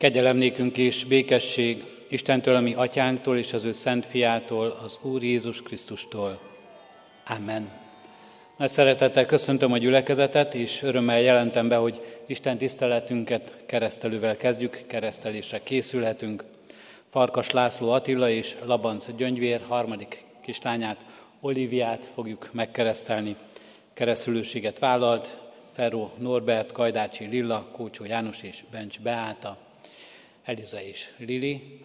Kegyelem nékünk és békesség Istentől, ami atyánktól és az ő szent fiától, az Úr Jézus Krisztustól. Amen. Nagy szeretettel köszöntöm a gyülekezetet, és örömmel jelentem be, hogy Isten tiszteletünket keresztelővel kezdjük, keresztelésre készülhetünk. Farkas László Attila és Labanc Gyöngyvér harmadik kislányát, Oliviát fogjuk megkeresztelni. Keresztülőséget vállalt Ferro Norbert, Kajdácsi Lilla, Kócsó János és Bencs Beáta. Eliza és Lili,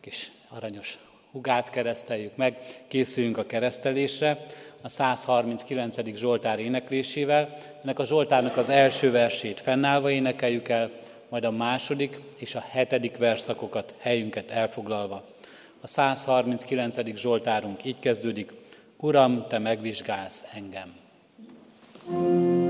kis aranyos hugát kereszteljük meg, készüljünk a keresztelésre a 139. Zsoltár éneklésével. Ennek a Zsoltárnak az első versét fennállva énekeljük el, majd a második és a hetedik verszakokat helyünket elfoglalva. A 139. Zsoltárunk így kezdődik, Uram, Te megvizsgálsz engem. thank you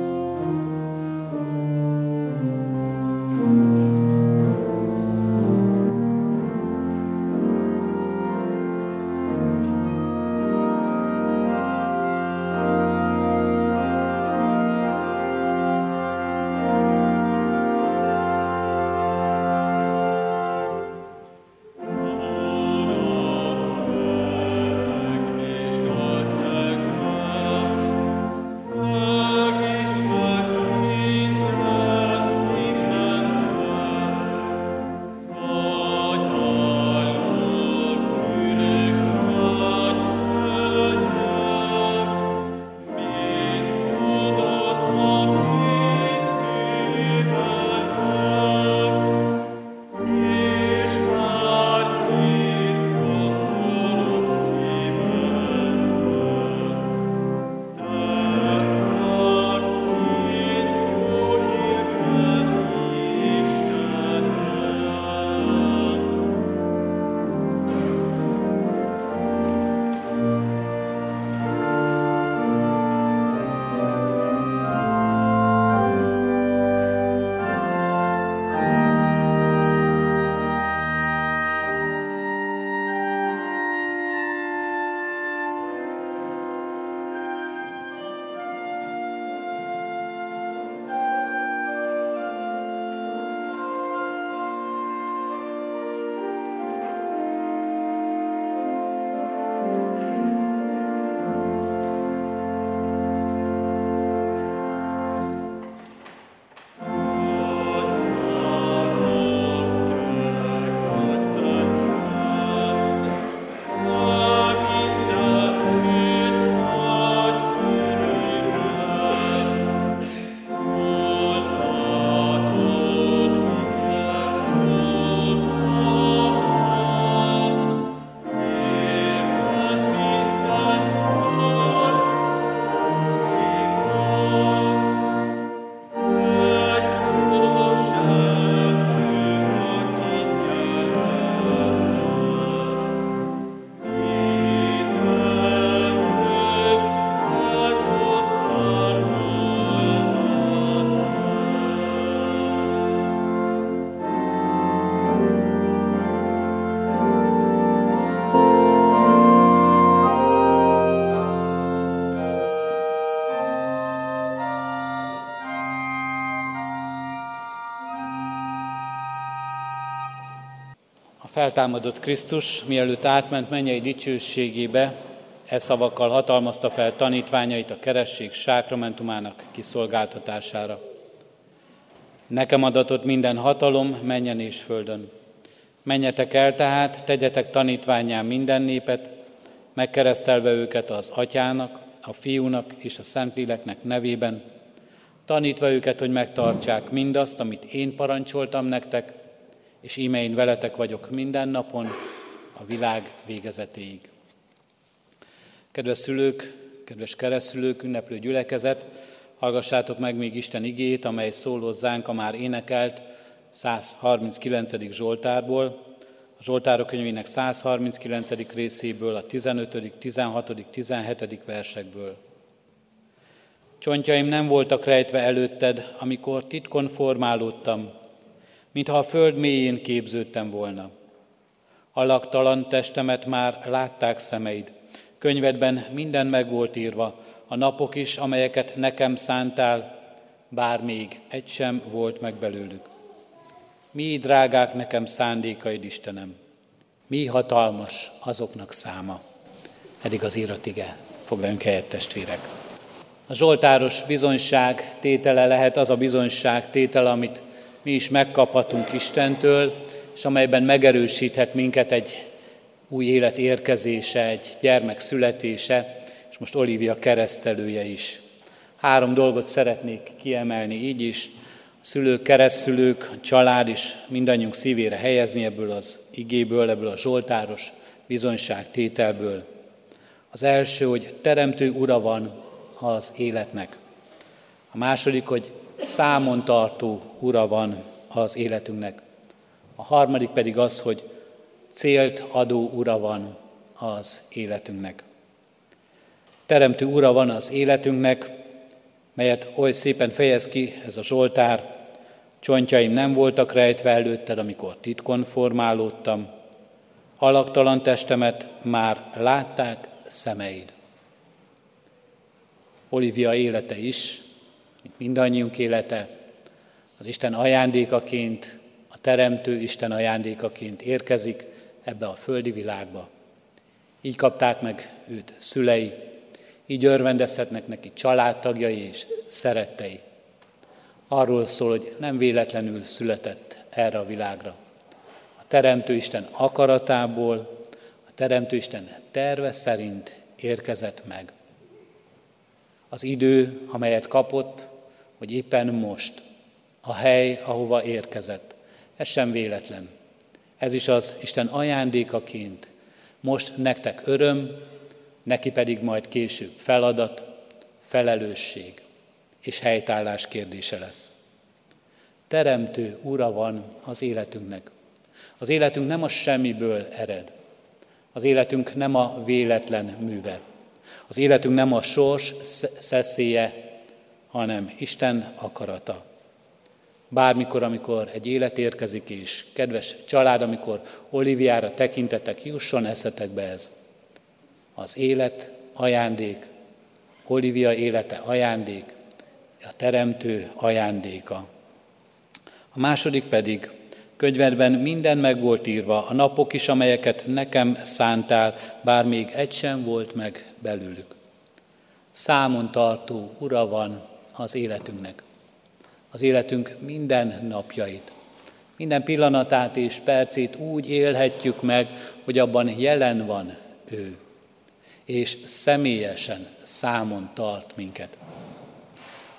feltámadott Krisztus, mielőtt átment mennyei dicsőségébe, e szavakkal hatalmazta fel tanítványait a keresség sákramentumának kiszolgáltatására. Nekem adatott minden hatalom menjen és földön. Menjetek el tehát, tegyetek tanítványán minden népet, megkeresztelve őket az atyának, a fiúnak és a szentléleknek nevében, tanítva őket, hogy megtartsák mindazt, amit én parancsoltam nektek, és íme én veletek vagyok minden napon, a világ végezetéig. Kedves szülők, kedves keresztülők, ünneplő gyülekezet, hallgassátok meg még Isten igét, amely szól hozzánk a már énekelt 139. Zsoltárból, a Zsoltárok könyvének 139. részéből, a 15., 16., 17. versekből. Csontjaim nem voltak rejtve előtted, amikor titkon formálódtam, mintha a föld mélyén képződtem volna. Alaktalan testemet már látták szemeid, könyvedben minden meg volt írva, a napok is, amelyeket nekem szántál, bár még egy sem volt meg belőlük. mi drágák nekem szándékaid, Istenem, mi hatalmas azoknak száma. Eddig az íratige. Foglaljunk helyet, testvérek. A Zsoltáros bizonyság tétele lehet az a bizonyság tétele, amit mi is megkaphatunk Istentől, és amelyben megerősíthet minket egy új élet érkezése, egy gyermek születése, és most Olivia keresztelője is. Három dolgot szeretnék kiemelni így is, a szülők, keresztülők, a család is mindannyiunk szívére helyezni ebből az igéből, ebből a zsoltáros bizonyságtételből. Az első, hogy teremtő ura van az életnek. A második, hogy számon tartó ura van az életünknek. A harmadik pedig az, hogy célt adó ura van az életünknek. Teremtő ura van az életünknek, melyet oly szépen fejez ki ez a Zsoltár, csontjaim nem voltak rejtve előtted, amikor titkon formálódtam, alaktalan testemet már látták szemeid. Olivia élete is, mint mindannyiunk élete, az Isten ajándékaként, a Teremtő Isten ajándékaként érkezik ebbe a földi világba. Így kapták meg őt szülei, így örvendezhetnek neki családtagjai és szerettei. Arról szól, hogy nem véletlenül született erre a világra. A Teremtő Isten akaratából, a Teremtő Isten terve szerint érkezett meg. Az idő, amelyet kapott, hogy éppen most, a hely, ahova érkezett, ez sem véletlen. Ez is az Isten ajándékaként. Most nektek öröm, neki pedig majd később feladat, felelősség és helytállás kérdése lesz. Teremtő ura van az életünknek. Az életünk nem a semmiből ered. Az életünk nem a véletlen műve. Az életünk nem a sors szeszélye, hanem Isten akarata. Bármikor, amikor egy élet érkezik, és kedves család, amikor Oliviára tekintetek, jusson eszetekbe ez. Az élet ajándék, Olivia élete ajándék, a teremtő ajándéka. A második pedig, könyvedben minden meg volt írva, a napok is, amelyeket nekem szántál, bár még egy sem volt meg belőlük. Számon tartó ura van az életünknek. Az életünk minden napjait, minden pillanatát és percét úgy élhetjük meg, hogy abban jelen van ő, és személyesen számon tart minket.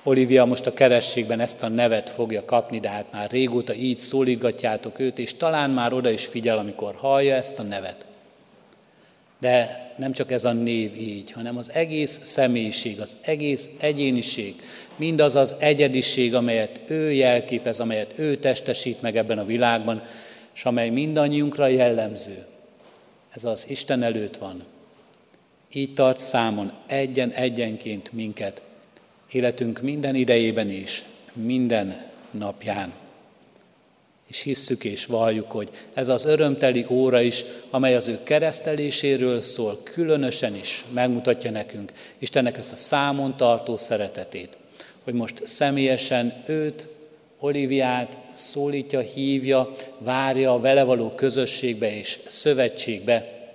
Olivia most a kerességben ezt a nevet fogja kapni, de hát már régóta így szólítgatjátok őt, és talán már oda is figyel, amikor hallja ezt a nevet. De nem csak ez a név így, hanem az egész személyiség, az egész egyéniség, mindaz az egyediség, amelyet ő jelképez, amelyet ő testesít meg ebben a világban, és amely mindannyiunkra jellemző. Ez az Isten előtt van. Így tart számon egyen-egyenként minket, életünk minden idejében is, minden napján. És hisszük és valljuk, hogy ez az örömteli óra is, amely az ő kereszteléséről szól, különösen is megmutatja nekünk Istennek ezt a számon tartó szeretetét, hogy most személyesen őt, Oliviát szólítja, hívja, várja a vele való közösségbe és szövetségbe,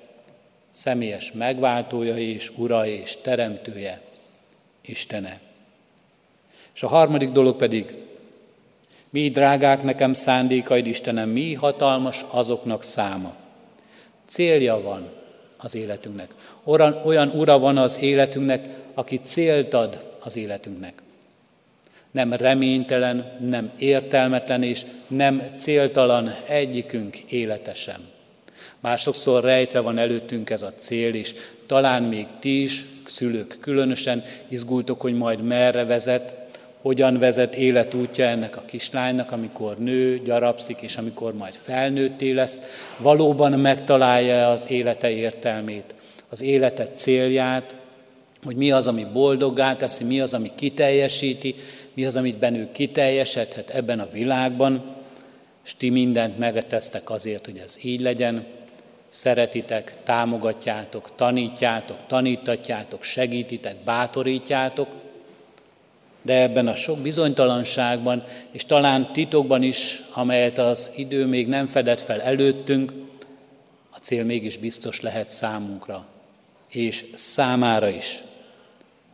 személyes megváltója és ura és teremtője, Istene. És a harmadik dolog pedig, mi drágák nekem szándékaid, Istenem, mi hatalmas azoknak száma. Célja van az életünknek. Olyan, olyan ura van az életünknek, aki célt ad az életünknek. Nem reménytelen, nem értelmetlen és nem céltalan egyikünk élete sem. Másokszor rejtve van előttünk ez a cél, és talán még ti is, szülők különösen izgultok, hogy majd merre vezet, hogyan vezet életútja ennek a kislánynak, amikor nő, gyarapszik, és amikor majd felnőtté lesz, valóban megtalálja az élete értelmét, az élete célját, hogy mi az, ami boldoggá teszi, mi az, ami kiteljesíti, mi az, amit bennük kiteljesedhet ebben a világban, és ti mindent megetesztek azért, hogy ez így legyen, szeretitek, támogatjátok, tanítjátok, tanítatjátok, segítitek, bátorítjátok, de ebben a sok bizonytalanságban, és talán titokban is, amelyet az idő még nem fedett fel előttünk, a cél mégis biztos lehet számunkra, és számára is.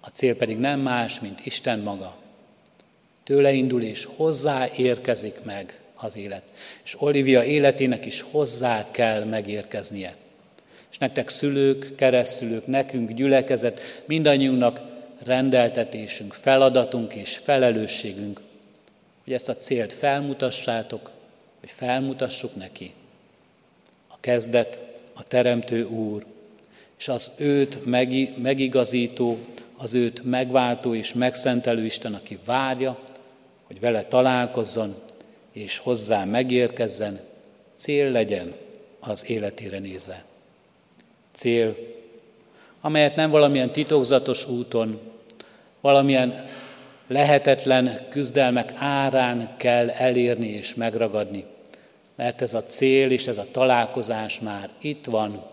A cél pedig nem más, mint Isten maga. Tőle indul, és hozzá érkezik meg az élet. És Olivia életének is hozzá kell megérkeznie. És nektek szülők, keresztülők, nekünk gyülekezet, mindannyiunknak rendeltetésünk, feladatunk és felelősségünk, hogy ezt a célt felmutassátok, hogy felmutassuk neki. A kezdet, a Teremtő Úr, és az őt megigazító, az őt megváltó és megszentelő Isten, aki várja, hogy vele találkozzon, és hozzá megérkezzen, cél legyen az életére nézve. Cél, amelyet nem valamilyen titokzatos úton, valamilyen lehetetlen küzdelmek árán kell elérni és megragadni, mert ez a cél és ez a találkozás már itt van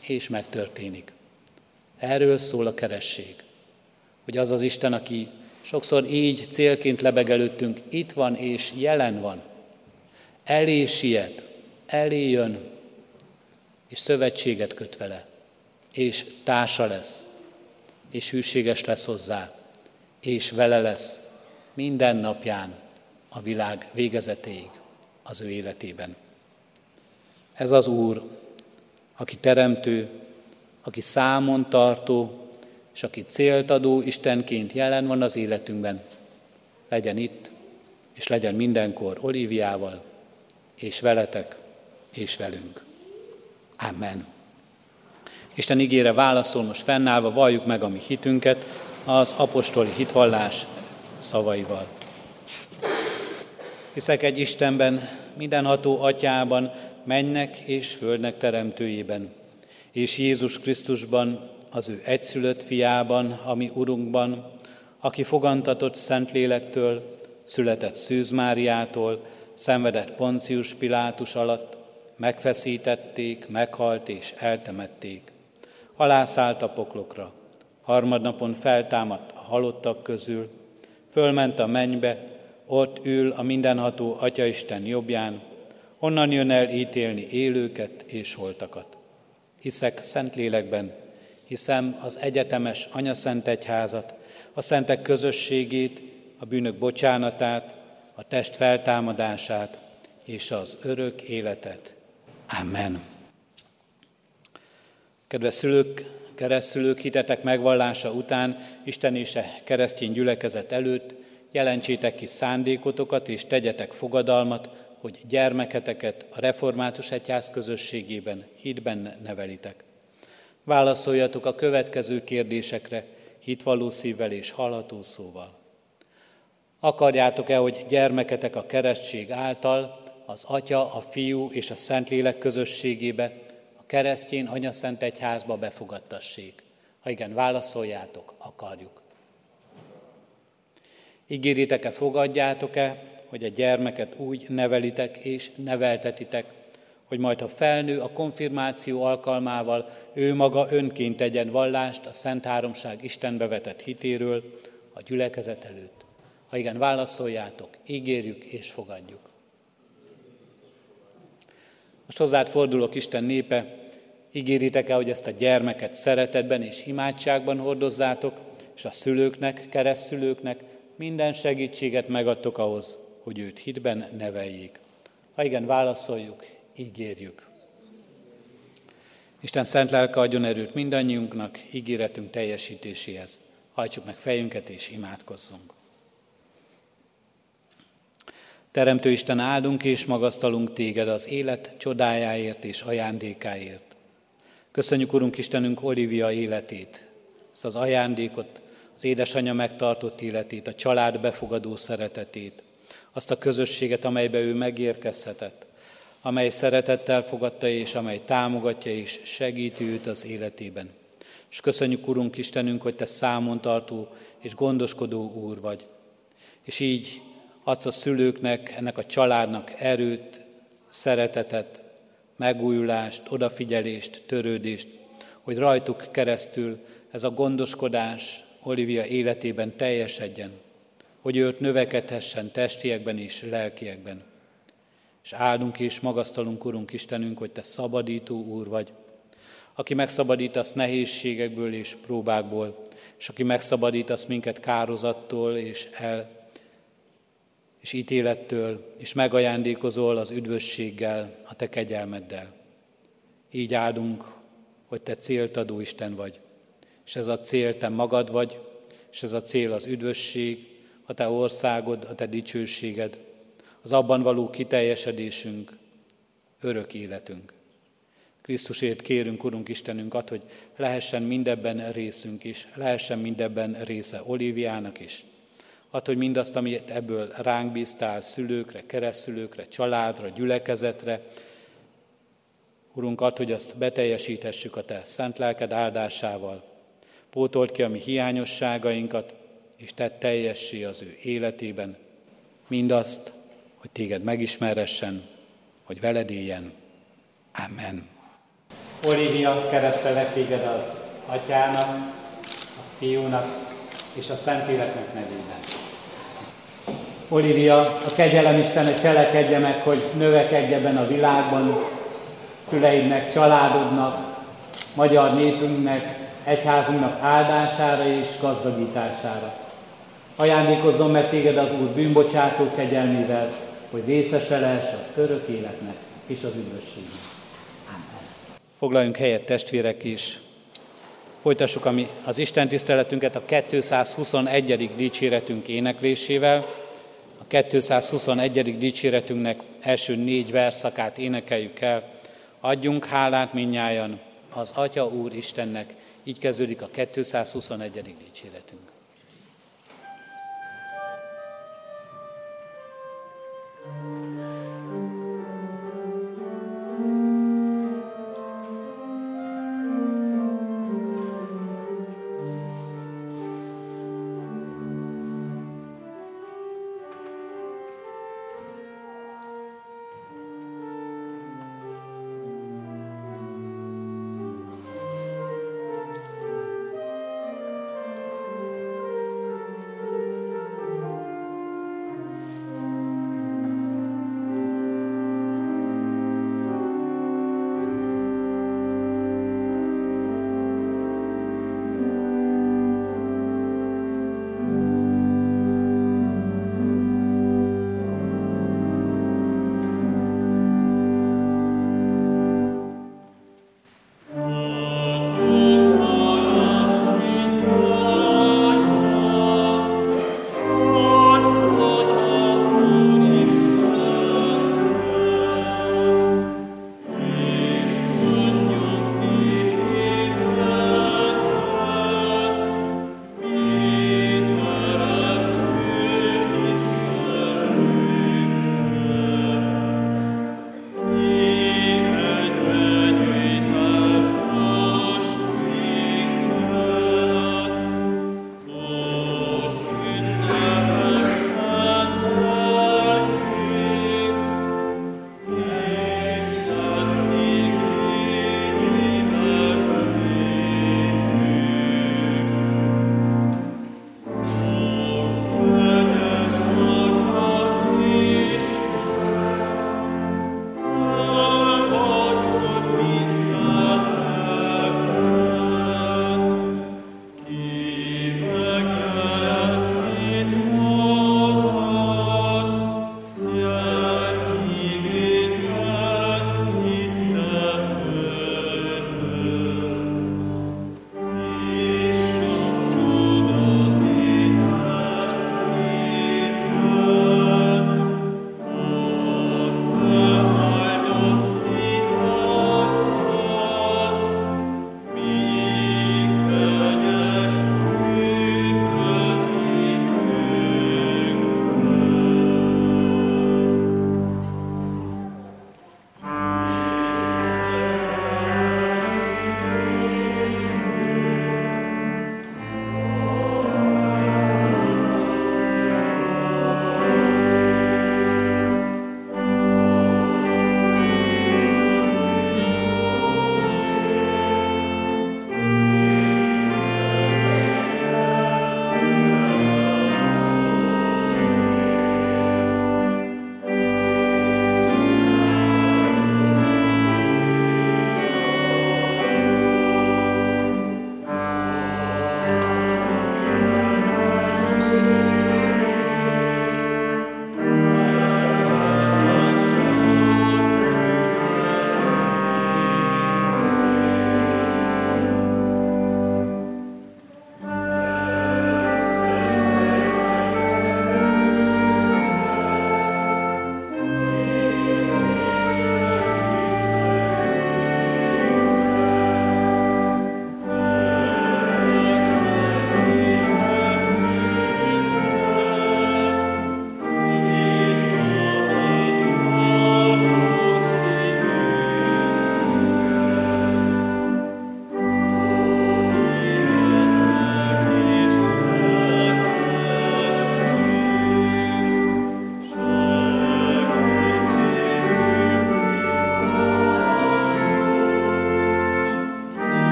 és megtörténik. Erről szól a keresség, hogy az az Isten, aki sokszor így célként lebeg előttünk, itt van és jelen van. Elé siet, elé jön, és szövetséget köt vele, és társa lesz, és hűséges lesz hozzá, és vele lesz minden napján a világ végezetéig az ő életében. Ez az Úr, aki teremtő, aki számon tartó, és aki célt adó Istenként jelen van az életünkben, legyen itt, és legyen mindenkor Olíviával, és veletek, és velünk. Amen. Isten ígére válaszol, most fennállva valljuk meg a mi hitünket az apostoli hitvallás szavaival. Hiszek egy Istenben, mindenható atyában, mennek és földnek teremtőjében, és Jézus Krisztusban, az ő egyszülött fiában, ami Urunkban, aki fogantatott Szentlélektől, született Szűz Máriától, szenvedett Poncius Pilátus alatt, megfeszítették, meghalt és eltemették. Alászállt a poklokra, harmadnapon feltámadt a halottak közül, fölment a mennybe, ott ül a mindenható Atyaisten jobbján, onnan jön el ítélni élőket és holtakat. Hiszek Szentlélekben, hiszem az egyetemes Anyaszent Egyházat, a szentek közösségét, a bűnök bocsánatát, a test feltámadását és az örök életet. Amen. Kedves szülők, keresztülők, hitetek megvallása után, Isten és a keresztény gyülekezet előtt jelentsétek ki szándékotokat és tegyetek fogadalmat, hogy gyermeketeket a református egyház közösségében, hitben nevelitek. Válaszoljatok a következő kérdésekre hitvalló szívvel és hallható szóval. Akarjátok-e, hogy gyermeketek a keresztség által az Atya, a Fiú és a Szentlélek közösségébe, keresztjén Anya Szent Egyházba befogadtassék? Ha igen, válaszoljátok, akarjuk. Ígéritek-e, fogadjátok-e, hogy a gyermeket úgy nevelitek és neveltetitek, hogy majd ha felnő a konfirmáció alkalmával, ő maga önként tegyen vallást a Szent Háromság Istenbe vetett hitéről a gyülekezet előtt. Ha igen, válaszoljátok, ígérjük és fogadjuk. Most hozzád fordulok, Isten népe, ígéritek-e, hogy ezt a gyermeket szeretetben és imádságban hordozzátok, és a szülőknek, keresztülőknek minden segítséget megadtok ahhoz, hogy őt hitben neveljék. Ha igen, válaszoljuk, ígérjük. Isten szent lelke adjon erőt mindannyiunknak, ígéretünk teljesítéséhez. Hajtsuk meg fejünket és imádkozzunk. Teremtő Isten, áldunk és magasztalunk téged az élet csodájáért és ajándékáért. Köszönjük, Urunk Istenünk, Olivia életét, ezt az ajándékot, az édesanyja megtartott életét, a család befogadó szeretetét, azt a közösséget, amelybe ő megérkezhetett, amely szeretettel fogadta és amely támogatja és segíti őt az életében. És köszönjük, Urunk Istenünk, hogy Te számon tartó és gondoskodó Úr vagy. És így adsz a szülőknek, ennek a családnak erőt, szeretetet, megújulást, odafigyelést, törődést, hogy rajtuk keresztül ez a gondoskodás Olivia életében teljesedjen, hogy őt növekedhessen testiekben és lelkiekben. És áldunk és magasztalunk, Urunk Istenünk, hogy Te szabadító Úr vagy, aki megszabadítasz nehézségekből és próbákból, és aki megszabadítasz minket kározattól és el és ítélettől, és megajándékozol az üdvösséggel, a Te kegyelmeddel. Így áldunk, hogy Te céltadó Isten vagy, és ez a cél Te magad vagy, és ez a cél az üdvösség, a Te országod, a Te dicsőséged, az abban való kiteljesedésünk, örök életünk. Krisztusért kérünk, Urunk Istenünk, ad, hogy lehessen mindebben részünk is, lehessen mindebben része Oliviának is. Ad, hogy mindazt, amit ebből ránk bíztál, szülőkre, keresztülőkre, családra, gyülekezetre, Urunk, ad, hogy azt beteljesíthessük a Te szent lelked áldásával. Pótolt ki a mi hiányosságainkat, és tett teljessé az ő életében mindazt, hogy téged megismeressen, hogy veled éljen. Amen. Olivia, keresztelek téged az Atyának, a Fiúnak és a Szentléleknek nevében. Olivia, a kegyelem Istene cselekedje meg, hogy növekedj ebben a világban, szüleidnek, családodnak, magyar népünknek, egyházunknak áldására és gazdagítására. Ajándékozzon meg téged az Úr bűnbocsátó kegyelmével, hogy részese lehess az örök életnek és az üdvösségnek. Foglaljunk helyet testvérek is. Folytassuk az Isten tiszteletünket a 221. dicséretünk éneklésével. A 221. dicséretünknek első négy verszakát énekeljük el. Adjunk hálát minnyájan az Atya Úr Istennek. Így kezdődik a 221. dicséretünk.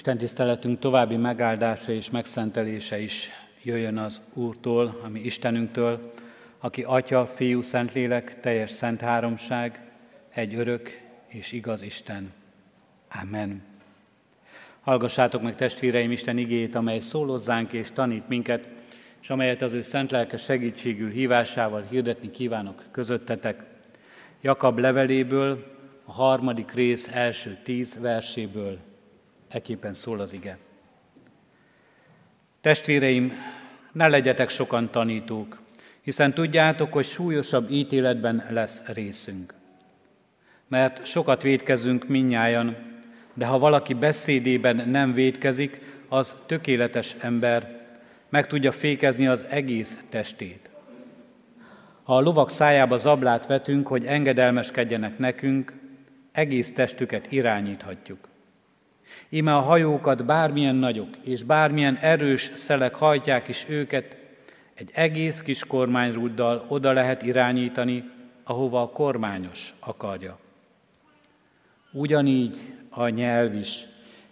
Isten tiszteletünk további megáldása és megszentelése is jöjjön az Úrtól, ami Istenünktől, aki Atya, Fiú, Szentlélek, teljes szent háromság, egy örök és igaz Isten. Amen. Hallgassátok meg testvéreim Isten igét, amely szólozzánk és tanít minket, és amelyet az ő szent lelke segítségül hívásával hirdetni kívánok közöttetek. Jakab leveléből, a harmadik rész első tíz verséből, eképpen szól az ige. Testvéreim, ne legyetek sokan tanítók, hiszen tudjátok, hogy súlyosabb ítéletben lesz részünk. Mert sokat védkezünk minnyájan, de ha valaki beszédében nem védkezik, az tökéletes ember, meg tudja fékezni az egész testét. Ha a lovak szájába zablát vetünk, hogy engedelmeskedjenek nekünk, egész testüket irányíthatjuk. Íme a hajókat bármilyen nagyok és bármilyen erős szelek hajtják is őket, egy egész kis kormányrúddal oda lehet irányítani, ahova a kormányos akarja. Ugyanígy a nyelv is,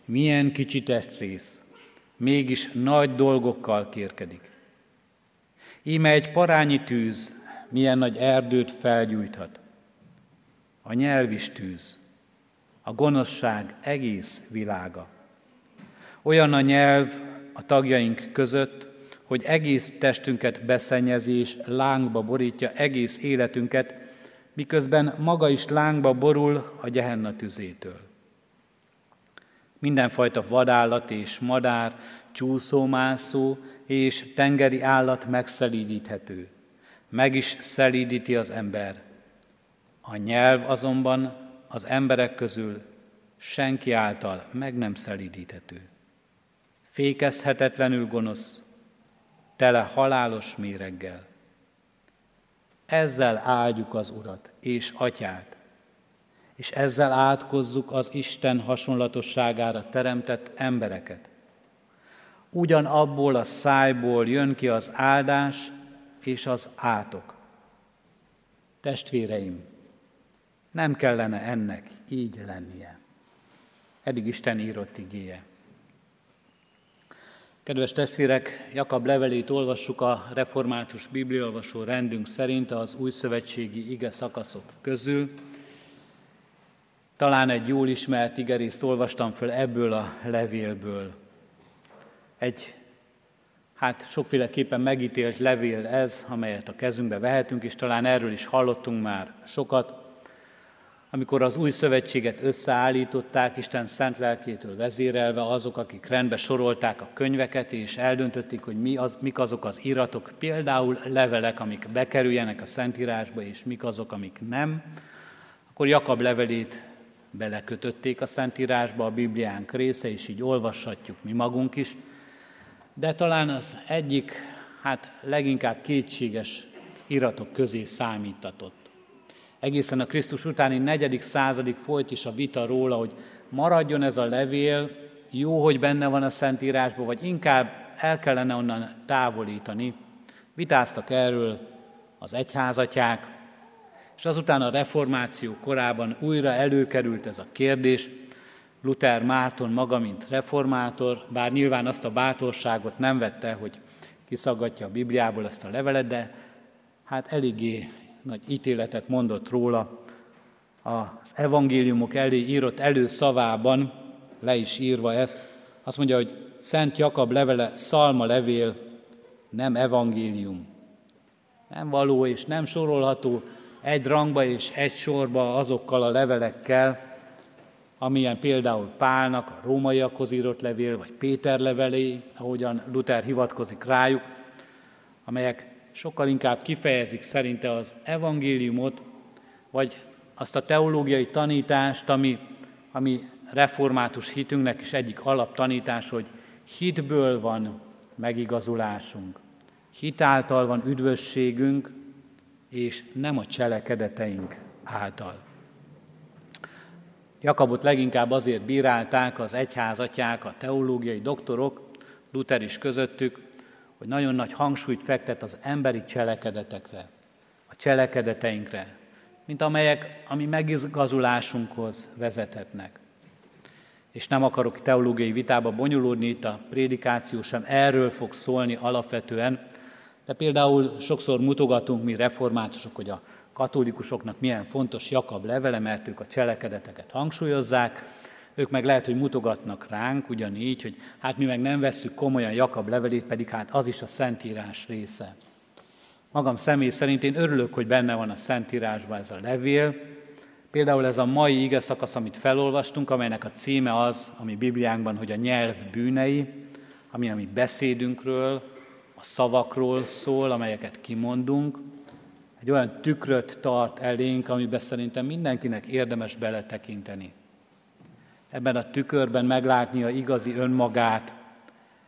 milyen kicsi testrész, mégis nagy dolgokkal kérkedik. Íme egy parányi tűz milyen nagy erdőt felgyújthat. A nyelv is tűz, a gonoszság egész világa. Olyan a nyelv a tagjaink között, hogy egész testünket beszennyezi és lángba borítja egész életünket, miközben maga is lángba borul a gyehenna tüzétől. Mindenfajta vadállat és madár, csúszómászó és tengeri állat megszelídíthető. Meg is szelídíti az ember. A nyelv azonban az emberek közül senki által meg nem szelídíthető. Fékezhetetlenül gonosz, tele halálos méreggel. Ezzel áldjuk az Urat és Atyát, és ezzel átkozzuk az Isten hasonlatosságára teremtett embereket. Ugyan abból a szájból jön ki az áldás és az átok. Testvéreim, nem kellene ennek így lennie. Eddig Isten írott igéje. Kedves testvérek, Jakab levelét olvassuk a református bibliolvasó rendünk szerint az új szövetségi ige szakaszok közül. Talán egy jól ismert igerészt olvastam föl ebből a levélből. Egy, hát sokféleképpen megítélt levél ez, amelyet a kezünkbe vehetünk, és talán erről is hallottunk már sokat amikor az új szövetséget összeállították, Isten szent lelkétől vezérelve azok, akik rendbe sorolták a könyveket, és eldöntötték, hogy mi az, mik azok az iratok, például levelek, amik bekerüljenek a Szentírásba, és mik azok, amik nem, akkor Jakab levelét belekötötték a Szentírásba, a Bibliánk része, és így olvashatjuk mi magunk is. De talán az egyik, hát leginkább kétséges iratok közé számítatott egészen a Krisztus utáni negyedik századig folyt is a vita róla, hogy maradjon ez a levél, jó, hogy benne van a Szentírásban, vagy inkább el kellene onnan távolítani. Vitáztak erről az egyházatják, és azután a reformáció korában újra előkerült ez a kérdés. Luther Márton maga, mint reformátor, bár nyilván azt a bátorságot nem vette, hogy kiszaggatja a Bibliából ezt a levelet, de hát eléggé nagy ítéletet mondott róla, az evangéliumok elé írott előszavában, le is írva ezt, azt mondja, hogy Szent Jakab levele, szalma levél, nem evangélium. Nem való és nem sorolható egy rangba és egy sorba azokkal a levelekkel, amilyen például Pálnak a rómaiakhoz írott levél, vagy Péter levelé, ahogyan Luther hivatkozik rájuk, amelyek sokkal inkább kifejezik szerinte az evangéliumot, vagy azt a teológiai tanítást, ami, ami református hitünknek is egyik alaptanítás, hogy hitből van megigazulásunk. Hitáltal van üdvösségünk, és nem a cselekedeteink által. Jakabot leginkább azért bírálták az egyházatják, a teológiai doktorok, Luther is közöttük, hogy nagyon nagy hangsúlyt fektet az emberi cselekedetekre, a cselekedeteinkre, mint amelyek a mi megigazulásunkhoz vezethetnek. és nem akarok teológiai vitába bonyolódni, itt a prédikáció sem erről fog szólni alapvetően, de például sokszor mutogatunk mi reformátusok, hogy a katolikusoknak milyen fontos Jakab levele, mert ők a cselekedeteket hangsúlyozzák, ők meg lehet, hogy mutogatnak ránk ugyanígy, hogy hát mi meg nem vesszük komolyan Jakab levelét, pedig hát az is a Szentírás része. Magam személy szerint én örülök, hogy benne van a Szentírásban ez a levél. Például ez a mai ige szakasz, amit felolvastunk, amelynek a címe az, ami Bibliánkban, hogy a nyelv bűnei, ami a mi beszédünkről, a szavakról szól, amelyeket kimondunk. Egy olyan tükröt tart elénk, amiben szerintem mindenkinek érdemes beletekinteni. Ebben a tükörben meglátni a igazi önmagát,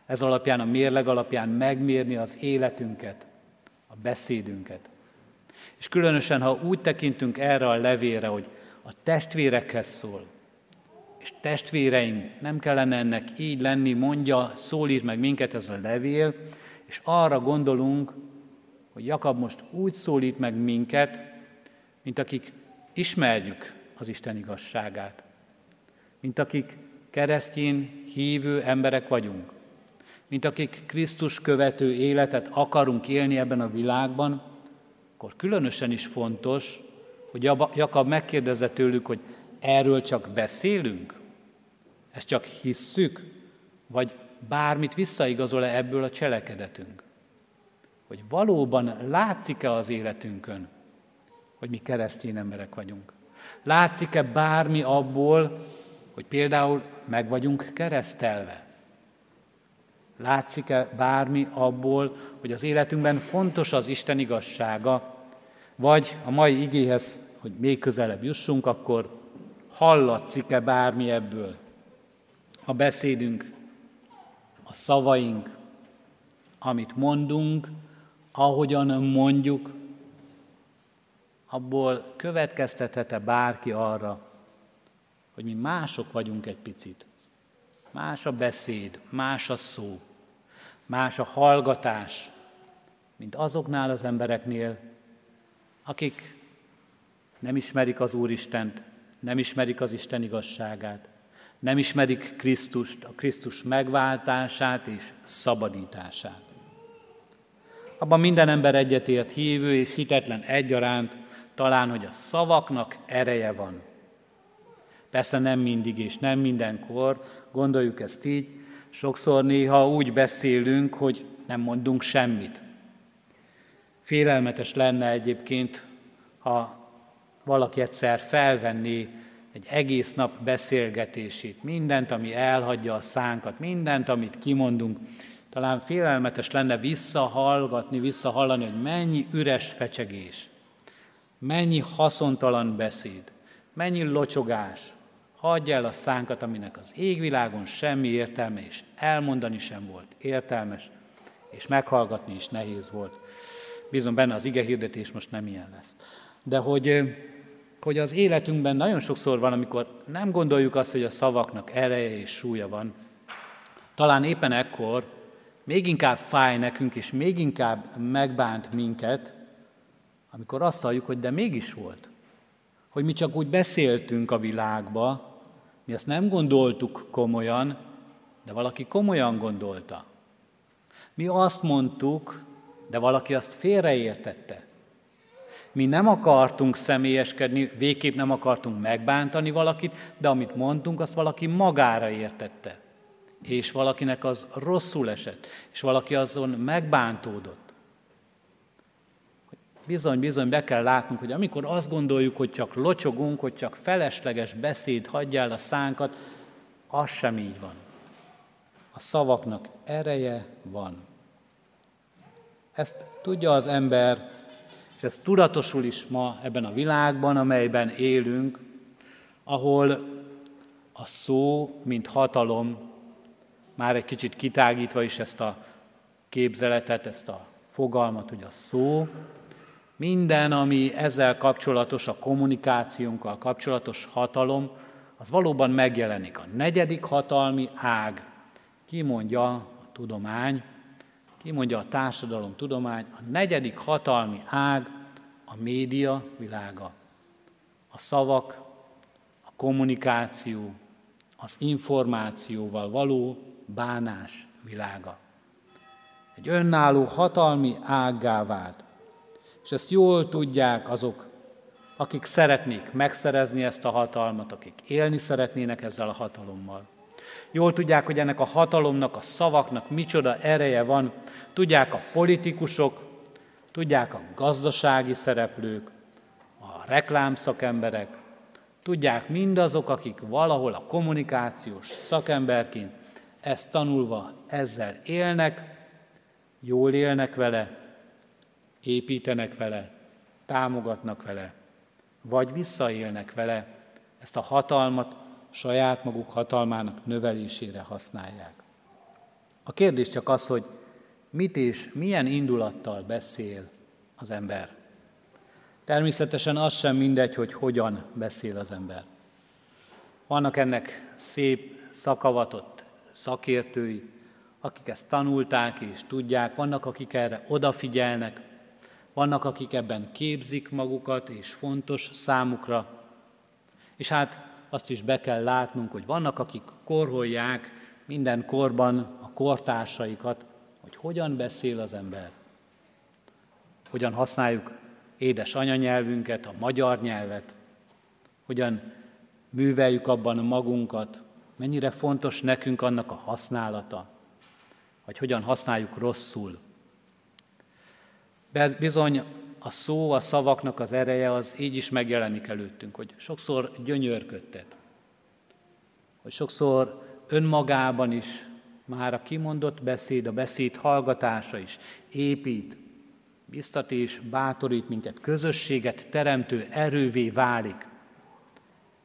ez alapján, a mérleg alapján megmérni az életünket, a beszédünket. És különösen, ha úgy tekintünk erre a levére, hogy a testvérekhez szól, és testvéreim, nem kellene ennek így lenni, mondja, szólít meg minket ez a levél, és arra gondolunk, hogy Jakab most úgy szólít meg minket, mint akik ismerjük az Isten igazságát, mint akik keresztjén hívő emberek vagyunk, mint akik Krisztus követő életet akarunk élni ebben a világban, akkor különösen is fontos, hogy Jakab megkérdezze tőlük, hogy erről csak beszélünk, ezt csak hisszük, vagy bármit visszaigazol-e ebből a cselekedetünk? Hogy valóban látszik-e az életünkön, hogy mi keresztény emberek vagyunk? Látszik-e bármi abból, hogy például meg vagyunk keresztelve? Látszik-e bármi abból, hogy az életünkben fontos az Isten igazsága, vagy a mai igéhez, hogy még közelebb jussunk, akkor hallatszik-e bármi ebből? A beszédünk, a szavaink, amit mondunk, ahogyan mondjuk, abból következtethet-e bárki arra, hogy mi mások vagyunk egy picit. Más a beszéd, más a szó, más a hallgatás, mint azoknál az embereknél, akik nem ismerik az Úristent, nem ismerik az Isten igazságát, nem ismerik Krisztust, a Krisztus megváltását és szabadítását. Abban minden ember egyetért hívő és hitetlen egyaránt, talán, hogy a szavaknak ereje van. Persze nem mindig és nem mindenkor, gondoljuk ezt így, sokszor néha úgy beszélünk, hogy nem mondunk semmit. Félelmetes lenne egyébként, ha valaki egyszer felvenné egy egész nap beszélgetését, mindent, ami elhagyja a szánkat, mindent, amit kimondunk, talán félelmetes lenne visszahallgatni, visszahallani, hogy mennyi üres fecsegés, mennyi haszontalan beszéd, mennyi locsogás, hagyja el a szánkat, aminek az égvilágon semmi értelme, és elmondani sem volt értelmes, és meghallgatni is nehéz volt. Bízom benne, az ige hirdetés most nem ilyen lesz. De hogy, hogy az életünkben nagyon sokszor van, amikor nem gondoljuk azt, hogy a szavaknak ereje és súlya van. Talán éppen ekkor még inkább fáj nekünk, és még inkább megbánt minket, amikor azt halljuk, hogy de mégis volt. Hogy mi csak úgy beszéltünk a világba, mi ezt nem gondoltuk komolyan, de valaki komolyan gondolta. Mi azt mondtuk, de valaki azt félreértette. Mi nem akartunk személyeskedni, végképp nem akartunk megbántani valakit, de amit mondtunk, azt valaki magára értette. És valakinek az rosszul esett, és valaki azon megbántódott. Bizony, bizony, be kell látnunk, hogy amikor azt gondoljuk, hogy csak locsogunk, hogy csak felesleges beszéd hagyja el a szánkat, az sem így van. A szavaknak ereje van. Ezt tudja az ember, és ez tudatosul is ma ebben a világban, amelyben élünk, ahol a szó, mint hatalom, már egy kicsit kitágítva is ezt a képzeletet, ezt a fogalmat, hogy a szó, minden, ami ezzel kapcsolatos, a kommunikációnkkal kapcsolatos hatalom, az valóban megjelenik. A negyedik hatalmi ág, kimondja a tudomány, kimondja a társadalom tudomány, a negyedik hatalmi ág a média világa. A szavak, a kommunikáció, az információval való bánás világa. Egy önálló hatalmi ággá vált. És ezt jól tudják azok, akik szeretnék megszerezni ezt a hatalmat, akik élni szeretnének ezzel a hatalommal. Jól tudják, hogy ennek a hatalomnak, a szavaknak micsoda ereje van. Tudják a politikusok, tudják a gazdasági szereplők, a reklámszakemberek, tudják mindazok, akik valahol a kommunikációs szakemberként ezt tanulva ezzel élnek, jól élnek vele, építenek vele, támogatnak vele, vagy visszaélnek vele, ezt a hatalmat saját maguk hatalmának növelésére használják. A kérdés csak az, hogy mit és milyen indulattal beszél az ember. Természetesen az sem mindegy, hogy hogyan beszél az ember. Vannak ennek szép, szakavatott szakértői, akik ezt tanulták és tudják, vannak, akik erre odafigyelnek, vannak, akik ebben képzik magukat, és fontos számukra. És hát azt is be kell látnunk, hogy vannak, akik korholják minden korban a kortársaikat, hogy hogyan beszél az ember. Hogyan használjuk édes anyanyelvünket, a magyar nyelvet, hogyan műveljük abban magunkat, mennyire fontos nekünk annak a használata, vagy hogyan használjuk rosszul. Bizony a szó, a szavaknak az ereje az így is megjelenik előttünk, hogy sokszor gyönyörködtet, hogy sokszor önmagában is már a kimondott beszéd, a beszéd hallgatása is épít, biztat és bátorít minket, közösséget teremtő erővé válik.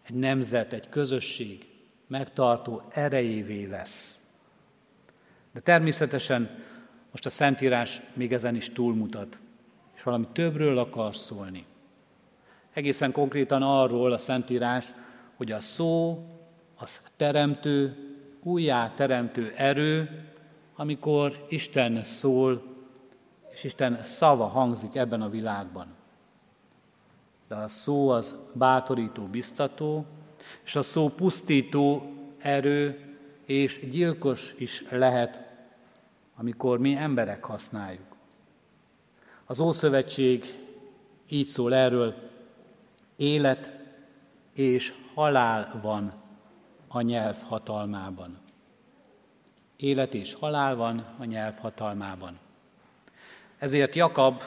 Egy nemzet, egy közösség megtartó erejévé lesz. De természetesen most a Szentírás még ezen is túlmutat, és valami többről akar szólni. Egészen konkrétan arról a Szentírás, hogy a szó az teremtő, újjá teremtő erő, amikor Isten szól, és Isten szava hangzik ebben a világban. De a szó az bátorító, biztató, és a szó pusztító erő és gyilkos is lehet, amikor mi emberek használjuk. Az Ószövetség így szól erről, élet és halál van a nyelv hatalmában. Élet és halál van a nyelv hatalmában. Ezért Jakab,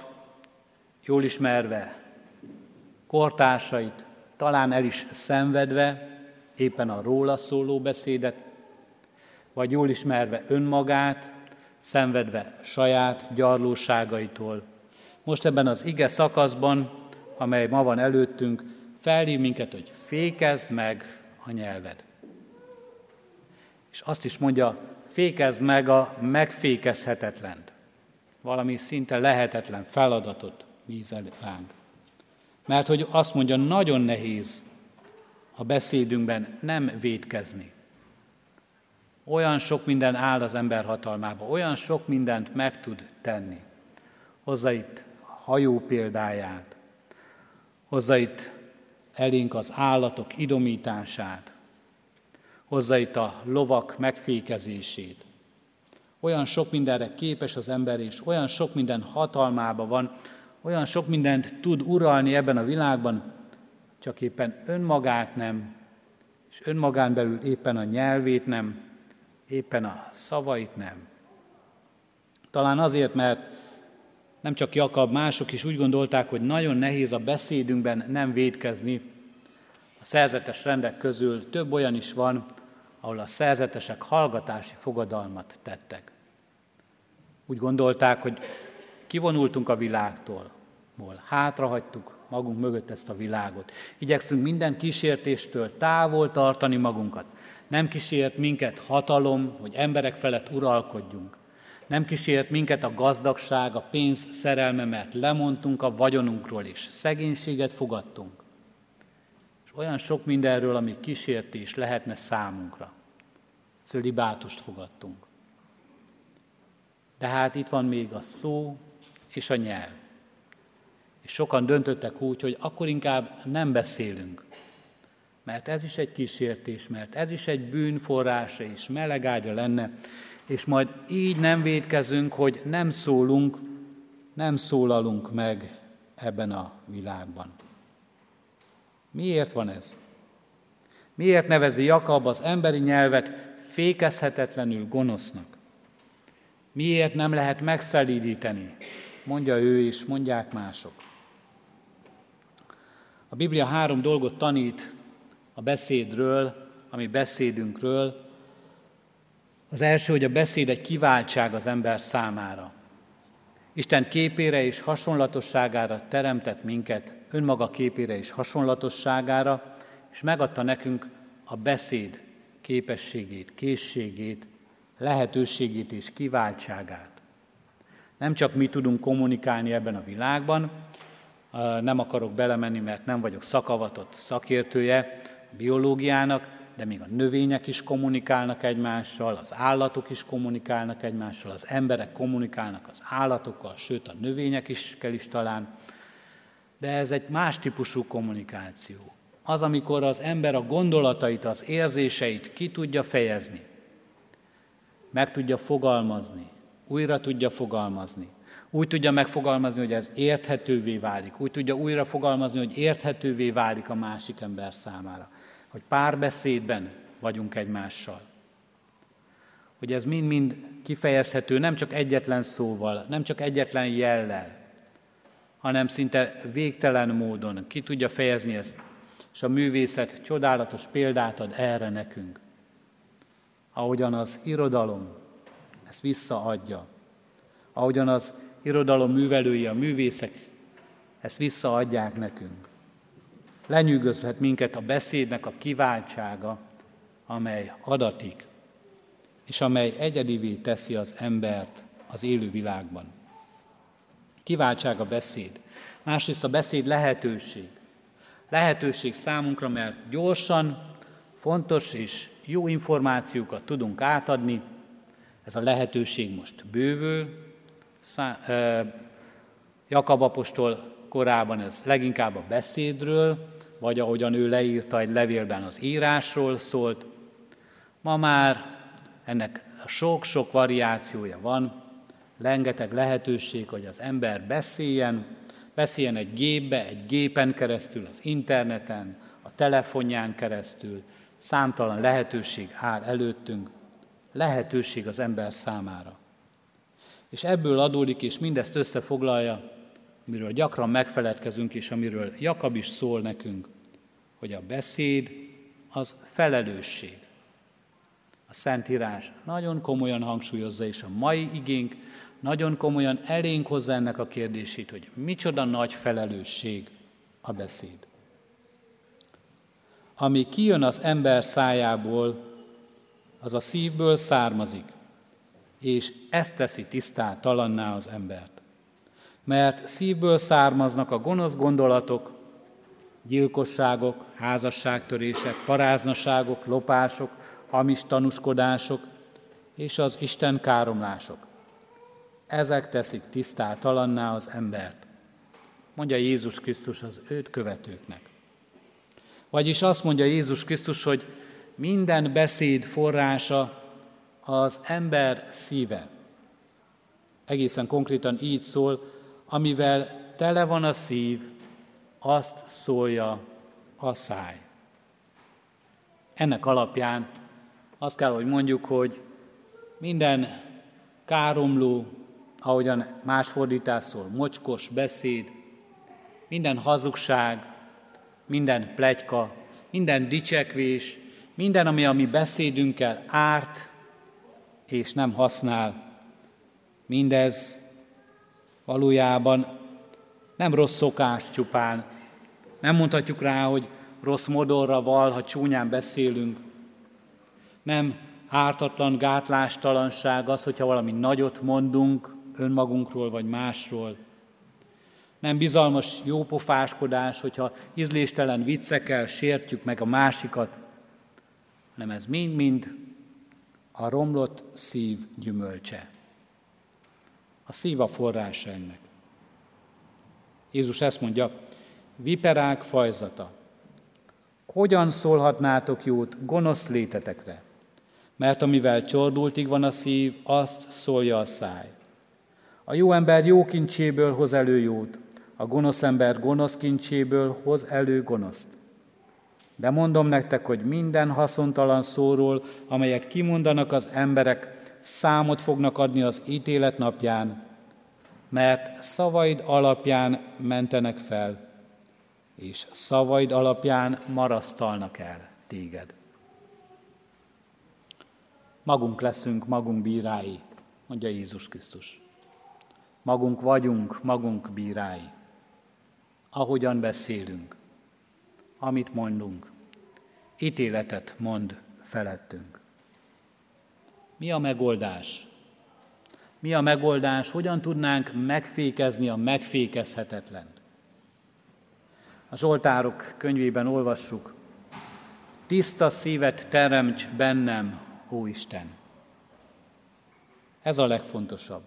jól ismerve kortársait, talán el is szenvedve éppen a róla szóló beszédet, vagy jól ismerve önmagát, szenvedve saját gyarlóságaitól. Most ebben az ige szakaszban, amely ma van előttünk, felhív minket, hogy fékezd meg a nyelved. És azt is mondja, fékezd meg a megfékezhetetlent. Valami szinte lehetetlen feladatot bízel ránk. Mert hogy azt mondja, nagyon nehéz a beszédünkben nem védkezni. Olyan sok minden áll az ember hatalmába, olyan sok mindent meg tud tenni. Hozza itt hajó példáját, hozza itt elénk az állatok idomítását, hozza itt a lovak megfékezését. Olyan sok mindenre képes az ember, és olyan sok minden hatalmába van, olyan sok mindent tud uralni ebben a világban, csak éppen önmagát nem, és önmagán belül éppen a nyelvét nem, éppen a szavait nem. Talán azért, mert nem csak Jakab, mások is úgy gondolták, hogy nagyon nehéz a beszédünkben nem védkezni. A szerzetes rendek közül több olyan is van, ahol a szerzetesek hallgatási fogadalmat tettek. Úgy gondolták, hogy kivonultunk a világtól, hol hátrahagytuk magunk mögött ezt a világot. Igyekszünk minden kísértéstől távol tartani magunkat. Nem kísért minket hatalom, hogy emberek felett uralkodjunk. Nem kísért minket a gazdagság, a pénz szerelme, mert lemondtunk a vagyonunkról is. Szegénységet fogadtunk. És olyan sok mindenről, ami kísértés lehetne számunkra. Cölibátust fogadtunk. De hát itt van még a szó és a nyelv. És sokan döntöttek úgy, hogy akkor inkább nem beszélünk, mert ez is egy kísértés, mert ez is egy bűnforrása és melegágya lenne, és majd így nem védkezünk, hogy nem szólunk, nem szólalunk meg ebben a világban. Miért van ez? Miért nevezi Jakab az emberi nyelvet fékezhetetlenül gonosznak? Miért nem lehet megszelídíteni? Mondja ő is, mondják mások. A Biblia három dolgot tanít a beszédről, ami beszédünkről. Az első, hogy a beszéd egy kiváltság az ember számára. Isten képére és hasonlatosságára teremtett minket, önmaga képére és hasonlatosságára, és megadta nekünk a beszéd képességét, készségét, lehetőségét és kiváltságát. Nem csak mi tudunk kommunikálni ebben a világban, nem akarok belemenni, mert nem vagyok szakavatott szakértője biológiának, de még a növények is kommunikálnak egymással, az állatok is kommunikálnak egymással, az emberek kommunikálnak az állatokkal, sőt a növények is kell is talán. De ez egy más típusú kommunikáció. Az, amikor az ember a gondolatait, az érzéseit ki tudja fejezni, meg tudja fogalmazni, újra tudja fogalmazni. Úgy tudja megfogalmazni, hogy ez érthetővé válik. Úgy tudja újra fogalmazni, hogy érthetővé válik a másik ember számára hogy párbeszédben vagyunk egymással. Hogy ez mind-mind kifejezhető nem csak egyetlen szóval, nem csak egyetlen jellel, hanem szinte végtelen módon ki tudja fejezni ezt, és a művészet csodálatos példát ad erre nekünk. Ahogyan az irodalom ezt visszaadja, ahogyan az irodalom művelői, a művészek ezt visszaadják nekünk lenyűgözhet minket a beszédnek a kiváltsága, amely adatik, és amely egyedivé teszi az embert az élő világban. Kiváltság a beszéd. Másrészt a beszéd lehetőség. Lehetőség számunkra, mert gyorsan, fontos és jó információkat tudunk átadni. Ez a lehetőség most bővül. Szá- Jakab apostol korában ez leginkább a beszédről, vagy ahogyan ő leírta egy levélben az írásról szólt. Ma már ennek sok-sok variációja van, rengeteg lehetőség, hogy az ember beszéljen, beszéljen egy gépbe, egy gépen keresztül, az interneten, a telefonján keresztül, számtalan lehetőség áll előttünk, lehetőség az ember számára. És ebből adódik, és mindezt összefoglalja amiről gyakran megfeledkezünk, és amiről Jakab is szól nekünk, hogy a beszéd az felelősség. A Szentírás nagyon komolyan hangsúlyozza, és a mai igénk nagyon komolyan elénk hozza ennek a kérdését, hogy micsoda nagy felelősség a beszéd. Ami kijön az ember szájából, az a szívből származik, és ezt teszi tisztátalanná az embert mert szívből származnak a gonosz gondolatok, gyilkosságok, házasságtörések, paráznaságok, lopások, hamis tanúskodások és az Isten káromlások. Ezek teszik tisztátalanná az embert, mondja Jézus Krisztus az őt követőknek. Vagyis azt mondja Jézus Krisztus, hogy minden beszéd forrása az ember szíve. Egészen konkrétan így szól, amivel tele van a szív, azt szólja a száj. Ennek alapján azt kell, hogy mondjuk, hogy minden káromló, ahogyan más fordítás szól, mocskos beszéd, minden hazugság, minden plegyka, minden dicsekvés, minden, ami a mi beszédünkkel árt és nem használ, mindez valójában nem rossz szokás csupán. Nem mondhatjuk rá, hogy rossz modorra val, ha csúnyán beszélünk. Nem ártatlan gátlástalanság az, hogyha valami nagyot mondunk önmagunkról vagy másról. Nem bizalmas jópofáskodás, hogyha ízléstelen viccekkel sértjük meg a másikat, hanem ez mind-mind a romlott szív gyümölcse. A szív a forrása ennek. Jézus ezt mondja, viperák fajzata, Hogyan szólhatnátok jót gonosz létetekre? Mert amivel csordultig van a szív, azt szólja a száj. A jó ember jó kincséből hoz elő jót, a gonosz ember gonosz kincséből hoz elő gonoszt. De mondom nektek, hogy minden haszontalan szóról, amelyet kimondanak az emberek, számot fognak adni az ítélet napján, mert szavaid alapján mentenek fel, és szavaid alapján marasztalnak el téged. Magunk leszünk, magunk bírái, mondja Jézus Krisztus. Magunk vagyunk, magunk bírái. Ahogyan beszélünk, amit mondunk, ítéletet mond felettünk. Mi a megoldás? Mi a megoldás? Hogyan tudnánk megfékezni a megfékezhetetlent? A Zsoltárok könyvében olvassuk, tiszta szívet teremts bennem, ó Isten. Ez a legfontosabb.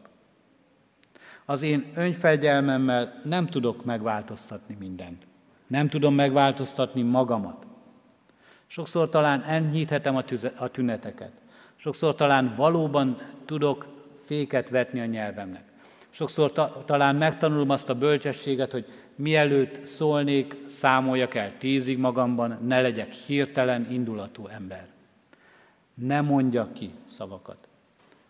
Az én önfegyelmemmel nem tudok megváltoztatni mindent. Nem tudom megváltoztatni magamat. Sokszor talán enyhíthetem a, tüneteket. Sokszor talán valóban tudok féket vetni a nyelvemnek. Sokszor ta, talán megtanulom azt a bölcsességet, hogy mielőtt szólnék, számoljak el tízig magamban, ne legyek hirtelen indulatú ember. Ne mondjak ki szavakat.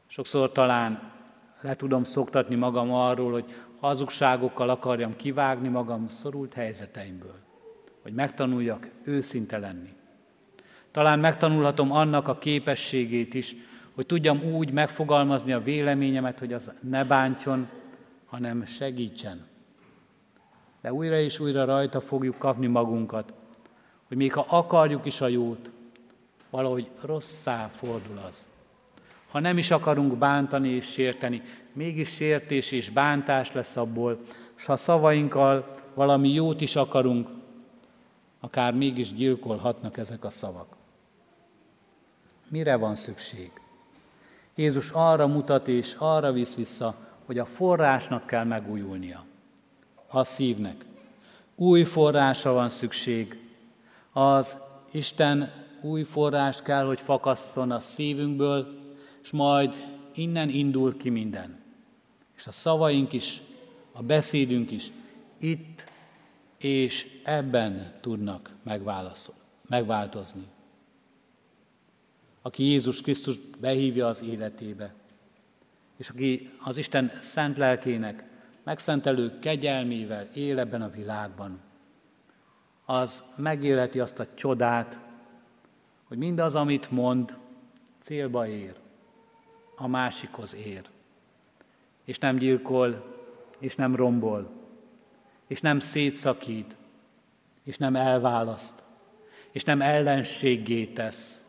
Sokszor talán le tudom szoktatni magam arról, hogy hazugságokkal akarjam kivágni magam szorult helyzeteimből, hogy megtanuljak őszinte lenni. Talán megtanulhatom annak a képességét is, hogy tudjam úgy megfogalmazni a véleményemet, hogy az ne bántson, hanem segítsen. De újra és újra rajta fogjuk kapni magunkat, hogy még ha akarjuk is a jót, valahogy rosszá fordul az. Ha nem is akarunk bántani és sérteni, mégis sértés és bántás lesz abból, és ha szavainkkal valami jót is akarunk, akár mégis gyilkolhatnak ezek a szavak. Mire van szükség? Jézus arra mutat és arra visz vissza, hogy a forrásnak kell megújulnia. A szívnek. Új forrásra van szükség. Az Isten új forrás kell, hogy fakasszon a szívünkből, és majd innen indul ki minden. És a szavaink is, a beszédünk is itt és ebben tudnak megváltozni. Aki Jézus Krisztus behívja az életébe, és aki az Isten szent lelkének megszentelő kegyelmével él ebben a világban, az megélheti azt a csodát, hogy mindaz, amit mond, célba ér, a másikhoz ér. És nem gyilkol, és nem rombol, és nem szétszakít, és nem elválaszt, és nem ellenséggé tesz,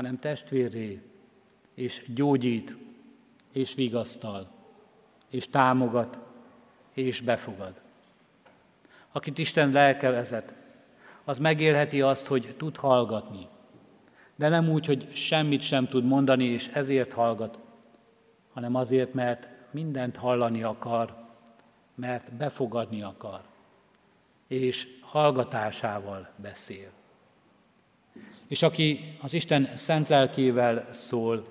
hanem testvérré, és gyógyít, és vigasztal, és támogat, és befogad. Akit Isten lelke vezet, az megélheti azt, hogy tud hallgatni, de nem úgy, hogy semmit sem tud mondani, és ezért hallgat, hanem azért, mert mindent hallani akar, mert befogadni akar, és hallgatásával beszél. És aki az Isten szent lelkével szól,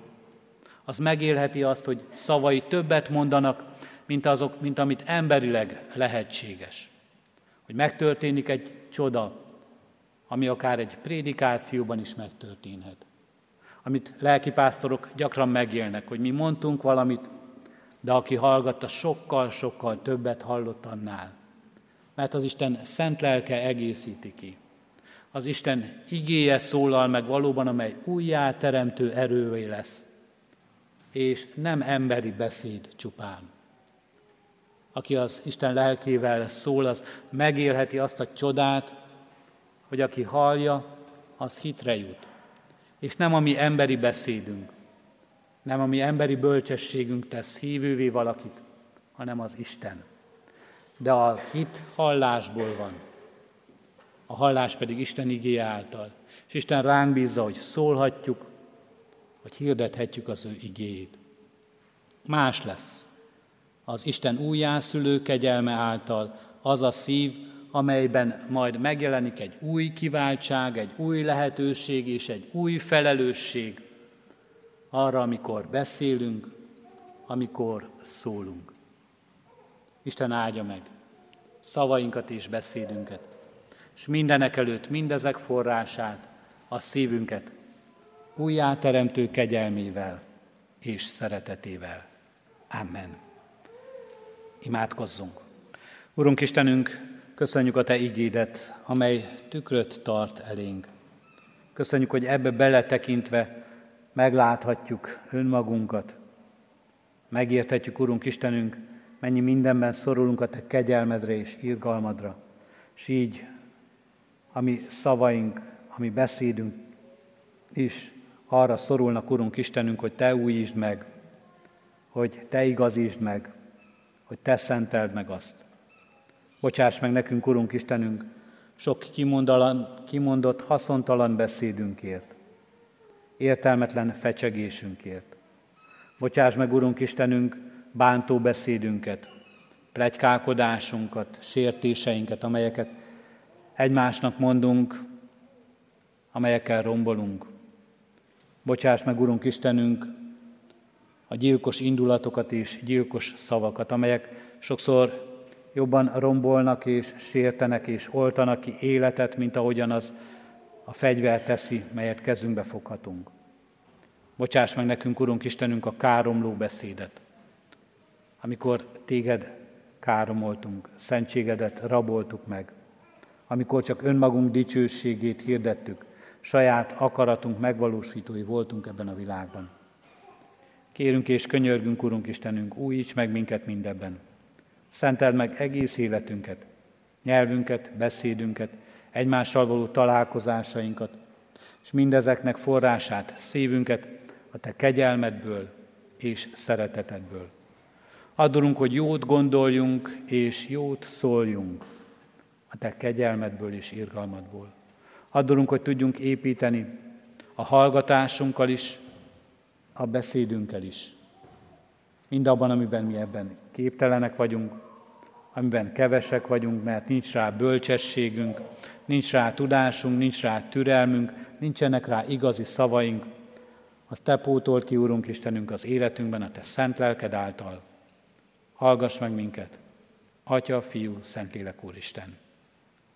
az megélheti azt, hogy szavai többet mondanak, mint, azok, mint amit emberileg lehetséges. Hogy megtörténik egy csoda, ami akár egy prédikációban is megtörténhet. Amit lelkipásztorok gyakran megélnek, hogy mi mondtunk valamit, de aki hallgatta, sokkal-sokkal többet hallott annál. Mert az Isten szent lelke egészíti ki. Az Isten igéje szólal meg valóban, amely újjá teremtő erővé lesz. És nem emberi beszéd csupán. Aki az Isten lelkével szól, az megélheti azt a csodát, hogy aki hallja, az hitre jut. És nem a mi emberi beszédünk, nem a mi emberi bölcsességünk tesz hívővé valakit, hanem az Isten. De a hit hallásból van. A hallás pedig Isten igéje által. És Isten ránk bízza, hogy szólhatjuk, hogy hirdethetjük az ő igéjét. Más lesz az Isten újjászülő kegyelme által az a szív, amelyben majd megjelenik egy új kiváltság, egy új lehetőség és egy új felelősség arra, amikor beszélünk, amikor szólunk. Isten áldja meg szavainkat és beszédünket, és mindenek előtt mindezek forrását, a szívünket újjáteremtő kegyelmével és szeretetével. Amen. Imádkozzunk. Urunk Istenünk, köszönjük a Te igédet, amely tükröt tart elénk. Köszönjük, hogy ebbe beletekintve megláthatjuk önmagunkat. Megérthetjük, Urunk Istenünk, mennyi mindenben szorulunk a Te kegyelmedre és irgalmadra. És így, ami szavaink, ami beszédünk is arra szorulnak, Urunk Istenünk, hogy Te újítsd meg, hogy Te igazítsd meg, hogy Te szenteld meg azt. Bocsáss meg nekünk, Urunk Istenünk, sok kimondott, haszontalan beszédünkért, értelmetlen fecsegésünkért. Bocsáss meg, Urunk Istenünk, bántó beszédünket, plegykálkodásunkat, sértéseinket, amelyeket egymásnak mondunk, amelyekkel rombolunk. Bocsáss meg, Urunk Istenünk, a gyilkos indulatokat és gyilkos szavakat, amelyek sokszor jobban rombolnak és sértenek és oltanak ki életet, mint ahogyan az a fegyver teszi, melyet kezünkbe foghatunk. Bocsáss meg nekünk, Urunk Istenünk, a káromló beszédet, amikor téged káromoltunk, szentségedet raboltuk meg, amikor csak önmagunk dicsőségét hirdettük, saját akaratunk megvalósítói voltunk ebben a világban. Kérünk és könyörgünk, Urunk Istenünk, újíts meg minket mindebben. Szenteld meg egész életünket, nyelvünket, beszédünket, egymással való találkozásainkat, és mindezeknek forrását, szívünket a Te kegyelmedből és szeretetedből. Adorunk, hogy jót gondoljunk és jót szóljunk a Te kegyelmedből és irgalmadból. Adorunk, hogy tudjunk építeni a hallgatásunkkal is, a beszédünkkel is. Mind abban, amiben mi ebben képtelenek vagyunk, amiben kevesek vagyunk, mert nincs rá bölcsességünk, nincs rá tudásunk, nincs rá türelmünk, nincsenek rá igazi szavaink, azt Te pótolt ki, Úrunk Istenünk, az életünkben a Te szent lelked által. Hallgass meg minket, Atya, Fiú, Szentlélek Úristen.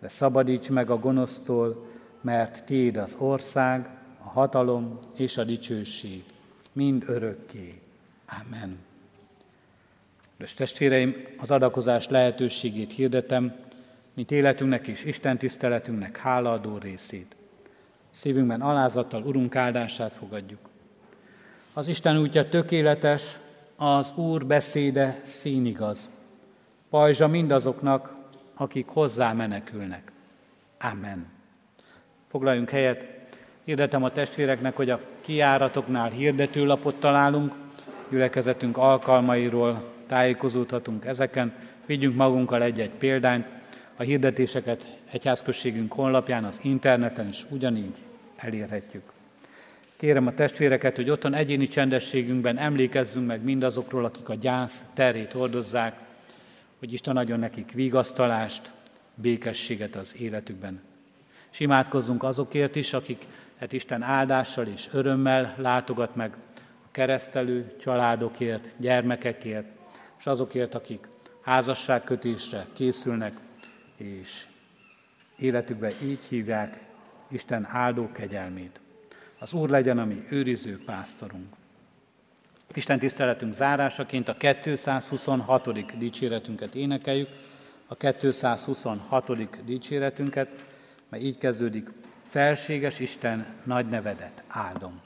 de szabadíts meg a gonosztól, mert Tiéd az ország, a hatalom és a dicsőség, mind örökké. Amen. És testvéreim, az adakozás lehetőségét hirdetem, mint életünknek és Isten tiszteletünknek hálaadó részét. Szívünkben alázattal Urunk áldását fogadjuk. Az Isten útja tökéletes, az Úr beszéde színigaz. Pajzsa mindazoknak, akik hozzá menekülnek. Amen. Foglaljunk helyet. Hirdetem a testvéreknek, hogy a kiáratoknál hirdetőlapot találunk, gyülekezetünk alkalmairól tájékozódhatunk ezeken, vigyünk magunkkal egy-egy példányt, a hirdetéseket egyházközségünk honlapján, az interneten is ugyanígy elérhetjük. Kérem a testvéreket, hogy otthon egyéni csendességünkben emlékezzünk meg mindazokról, akik a gyász terét hordozzák, hogy Isten adjon nekik vigasztalást, békességet az életükben. És imádkozzunk azokért is, akik hát Isten áldással és örömmel látogat meg a keresztelő családokért, gyermekekért, és azokért, akik házasságkötésre készülnek, és életükbe így hívják Isten áldó kegyelmét. Az Úr legyen a mi őriző pásztorunk. Isten tiszteletünk zárásaként a 226. dicséretünket énekeljük, a 226. dicséretünket, mert így kezdődik, felséges Isten nagy nevedet áldom.